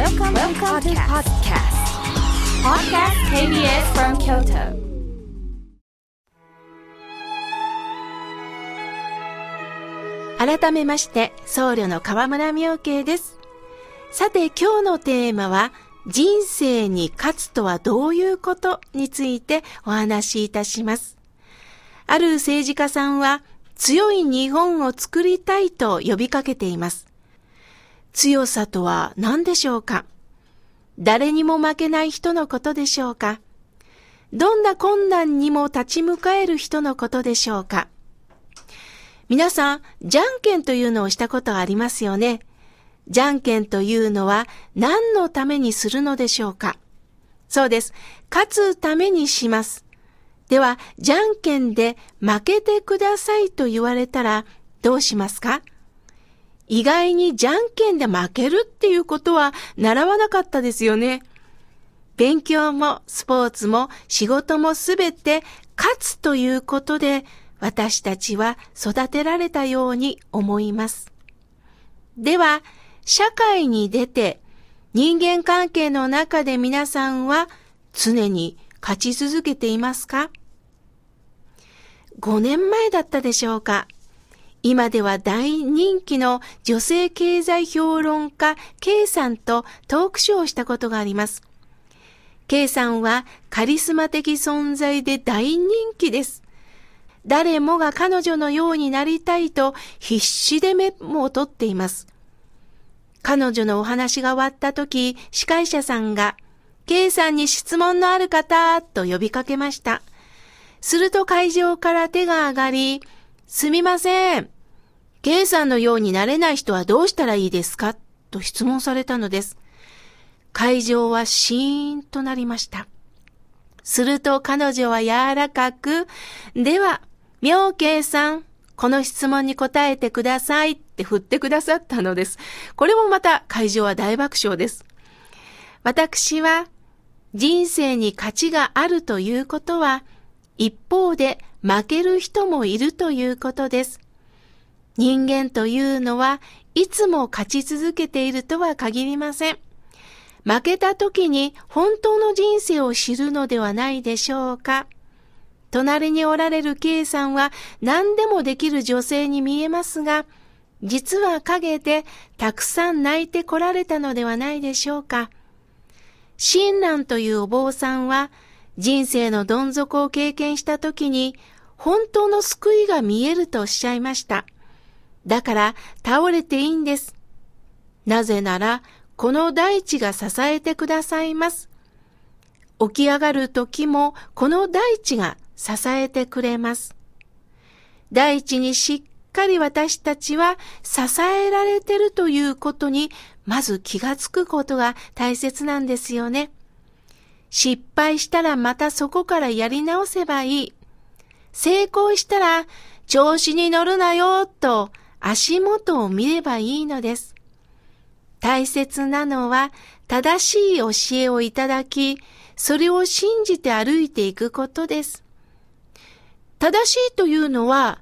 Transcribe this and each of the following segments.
Welcome, Welcome to podcast. Podcast KBS from Kyoto. 改めまして、僧侶の河村明慶です。さて今日のテーマは、人生に勝つとはどういうことについてお話しいたします。ある政治家さんは、強い日本を作りたいと呼びかけています。強さとは何でしょうか？誰にも負けない人のことでしょうか？どんな困難にも立ち向かえる人のことでしょうか？皆さん、じゃんけんというのをしたことありますよね。じゃんけんというのは何のためにするのでしょうか？そうです。勝つためにします。では、じゃんけんで負けてくださいと言われたらどうしますか？意外にじゃんけんで負けるっていうことは習わなかったですよね。勉強もスポーツも仕事もすべて勝つということで私たちは育てられたように思います。では、社会に出て人間関係の中で皆さんは常に勝ち続けていますか ?5 年前だったでしょうか？今では大人気の女性経済評論家 K さんとトークショーをしたことがあります。K さんはカリスマ的存在で大人気です。誰もが彼女のようになりたいと必死でメモを取っています。彼女のお話が終わった時、司会者さんが、K さんに質問のある方と呼びかけました。すると会場から手が上がり、すみません。K さんのようになれない人はどうしたらいいですか？と質問されたのです。会場はシーンとなりました。すると彼女は柔らかく、では、妙慶さん、この質問に答えてくださいって振ってくださったのです。これもまた会場は大爆笑です。私は人生に価値があるということは、一方で負ける人もいるということです。人間というのはいつも勝ち続けているとは限りません。負けた時に本当の人生を知るのではないでしょうか。隣におられる K さんは何でもできる女性に見えますが、実は陰でたくさん泣いてこられたのではないでしょうか。親鸞というお坊さんは人生のどん底を経験した時に本当の救いが見えるとおっしゃいました。だから倒れていいんです。なぜならこの大地が支えてくださいます。起き上がる時もこの大地が支えてくれます。大地にしっかり私たちは支えられてるということにまず気がつくことが大切なんですよね。失敗したらまたそこからやり直せばいい。成功したら調子に乗るなよと足元を見ればいいのです。大切なのは正しい教えをいただき、それを信じて歩いていくことです。正しいというのは、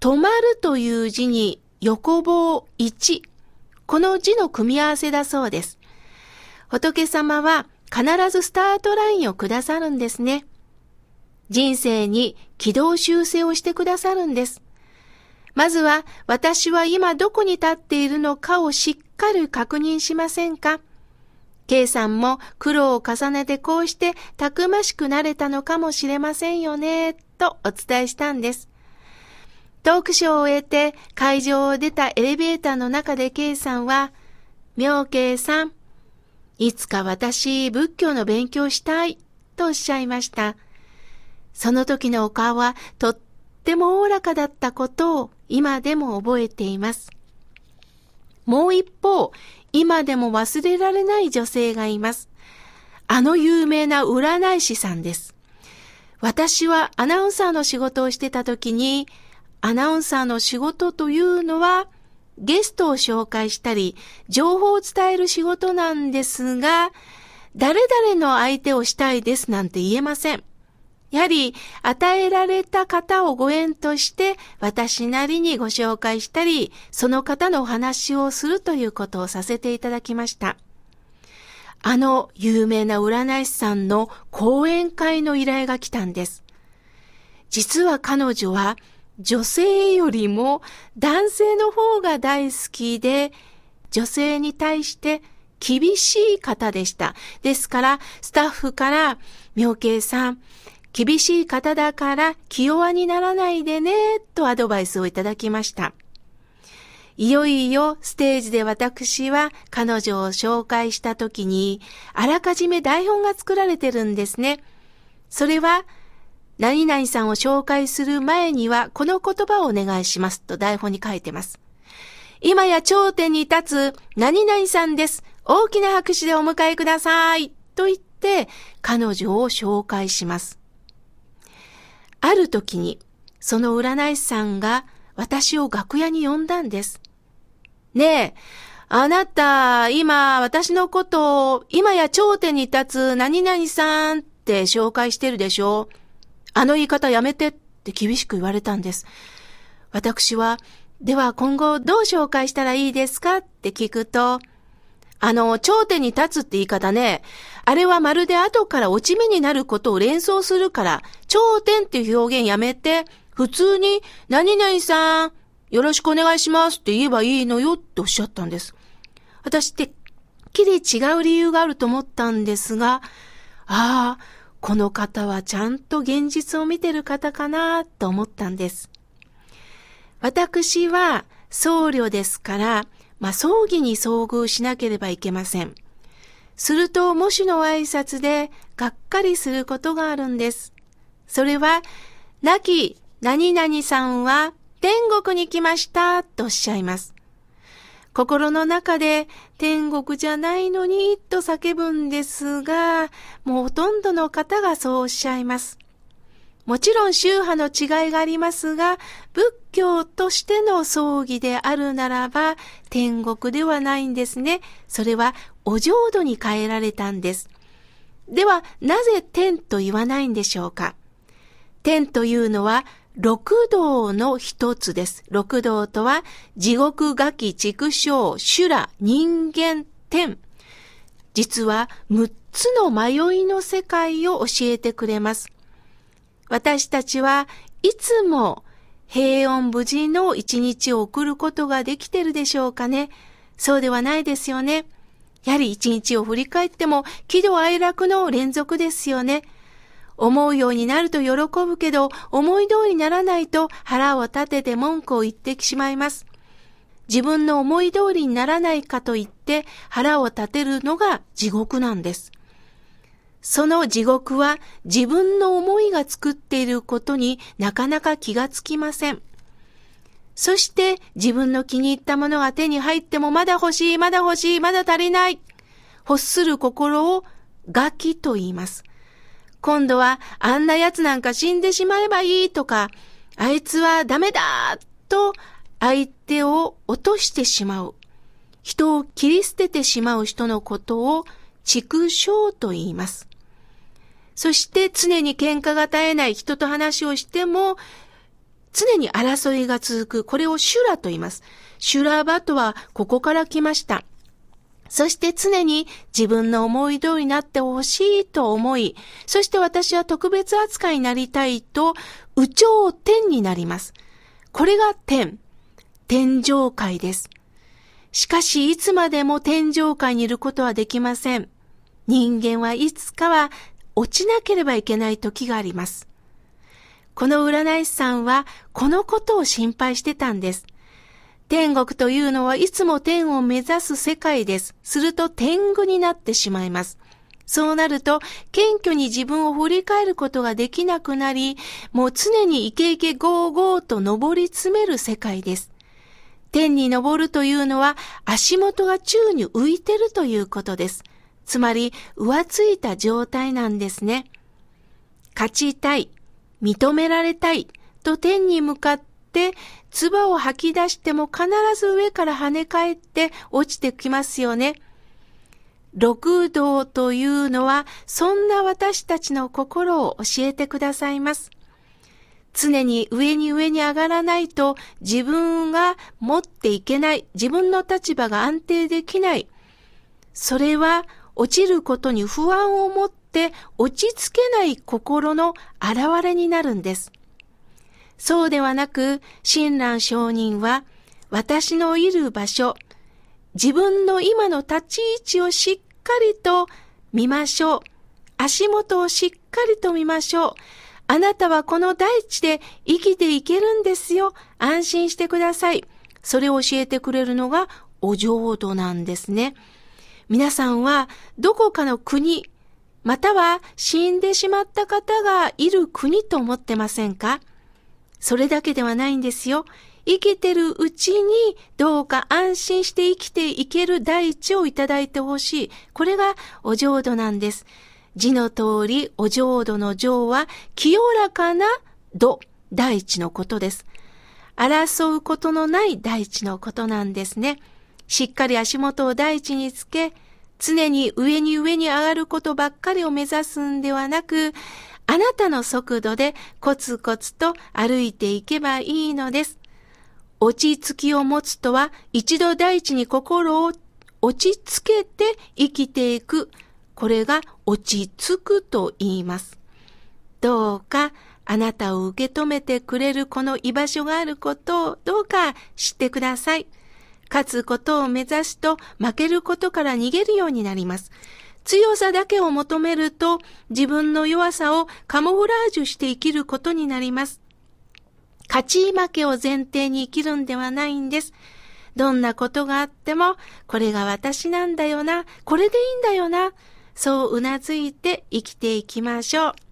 止まるという字に横棒1、この字の組み合わせだそうです。仏様は必ずスタートラインをくださるんですね。人生に軌道修正をしてくださるんです。まずは私は今どこに立っているのかをしっかり確認しませんか ?K さんも苦労を重ねてこうしてたくましくなれたのかもしれませんよね、とお伝えしたんです。トークショーを終えて会場を出たエレベーターの中で K さんは、妙慶さん、いつか私仏教の勉強したい、とおっしゃいました。その時のお顔はとってもおおらかだったことを今でも覚えています。もう一方、今でも忘れられない女性がいます。あの有名な占い師さんです。私はアナウンサーの仕事をしてた時に、アナウンサーの仕事というのは、ゲストを紹介したり、情報を伝える仕事なんですが、誰々の相手をしたいですなんて言えません。やはり、与えられた方をご縁として、私なりにご紹介したり、その方のお話をするということをさせていただきました。あの有名な占い師さんの講演会の依頼が来たんです。実は彼女は女性よりも男性の方が大好きで、女性に対して厳しい方でした。ですから、スタッフから、妙慶さん、厳しい方だから気弱にならないでね、とアドバイスをいただきました。いよいよステージで私は彼女を紹介した時に、あらかじめ台本が作られてるんですね。それは、何々さんを紹介する前にはこの言葉をお願いしますと台本に書いてます。今や頂点に立つ何々さんです。大きな拍手でお迎えください。と言って彼女を紹介します。ある時にその占い師さんが私を楽屋に呼んだんです。ねえ、あなた、今、私のことを、今や頂点に立つ何々さんって紹介してるでしょ？あの言い方やめてって厳しく言われたんです。私は、では今後どう紹介したらいいですかって聞くと、あの、頂点に立つって言い方ね、あれはまるで後から落ち目になることを連想するから、頂点っていう表現やめて、普通に、何々さん、よろしくお願いしますって言えばいいのよっておっしゃったんです。私ってきり違う理由があると思ったんですが、ああ、この方はちゃんと現実を見てる方かなと思ったんです。私は僧侶ですから、まあ、葬儀に遭遇しなければいけません。すると、模試の挨拶でがっかりすることがあるんです。それは、亡き何々さんは天国に来ましたとおっしゃいます。心の中で天国じゃないのにと叫ぶんですが、もうほとんどの方がそうおっしゃいます。もちろん宗派の違いがありますが、仏教としての葬儀であるならば、天国ではないんですね。それはお浄土に変えられたんです。では、なぜ天と言わないんでしょうか天というのは六道の一つです。六道とは、地獄、餓鬼、畜生、修羅、人間、天。実は、六つの迷いの世界を教えてくれます。私たちはいつも平穏無事の一日を送ることができてるでしょうかね。そうではないですよね。やはり一日を振り返っても喜怒哀楽の連続ですよね。思うようになると喜ぶけど、思い通りにならないと腹を立てて文句を言ってしまいます。自分の思い通りにならないかと言って腹を立てるのが地獄なんです。その地獄は自分の思いが作っていることになかなか気がつきません。そして自分の気に入ったものが手に入ってもまだ欲しい、まだ欲しい、まだ足りない。欲する心をガキと言います。今度はあんな奴なんか死んでしまえばいいとか、あいつはダメだと相手を落としてしまう。人を切り捨ててしまう人のことを畜生と言います。そして常に喧嘩が絶えない人と話をしても、常に争いが続く。これを修羅と言います。修羅場とはここから来ました。そして常に自分の思い通りになってほしいと思い、そして私は特別扱いになりたいと、宇頂天になります。これが天。天上界です。しかし、いつまでも天上界にいることはできません。人間はいつかは落ちなければいけない時があります。この占い師さんはこのことを心配してたんです。天国というのはいつも天を目指す世界です。すると天狗になってしまいます。そうなると、謙虚に自分を振り返ることができなくなり、もう常にイケイケゴーゴーと登り詰める世界です。天に登るというのは足元が宙に浮いてるということです。つまり、浮ついた状態なんですね。勝ちたい、認められたいと天に向かっ、唾を吐き出しても必ず上から跳ね返って落ちてきますよね。六道というのは、そんな私たちの心を教えてくださいます。常に上に上に上がらないと自分が持っていけない、自分の立場が安定できない。それは落ちることに不安を持って落ち着けない心の現れになるんです。そうではなく、親鸞上人は、私のいる場所、自分の今の立ち位置をしっかりと見ましょう。足元をしっかりと見ましょう。あなたはこの大地で生きていけるんですよ。安心してください。それを教えてくれるのがお浄土なんですね。皆さんはどこかの国、または死んでしまった方がいる国と思ってませんか？それだけではないんですよ。生きてるうちにどうか安心して生きていける大地をいただいてほしい。これがお浄土なんです。字の通りお浄土の浄は清らかな土、大地のことです。争うことのない大地のことなんですね。しっかり足元を大地につけ、常に上に上に上がることばっかりを目指すんではなく、あなたの速度でコツコツと歩いていけばいいのです。落ち着きを持つとは、一度大地に心を落ち着けて生きていく。これが落ち着くと言います。どうかあなたを受け止めてくれるこの居場所があることをどうか知ってください。勝つことを目指すと負けることから逃げるようになります。強さだけを求めると自分の弱さをカモフラージュして生きることになります。勝ち負けを前提に生きるんではないんです。どんなことがあっても、これが私なんだよな、これでいいんだよな、そううなずいて生きていきましょう。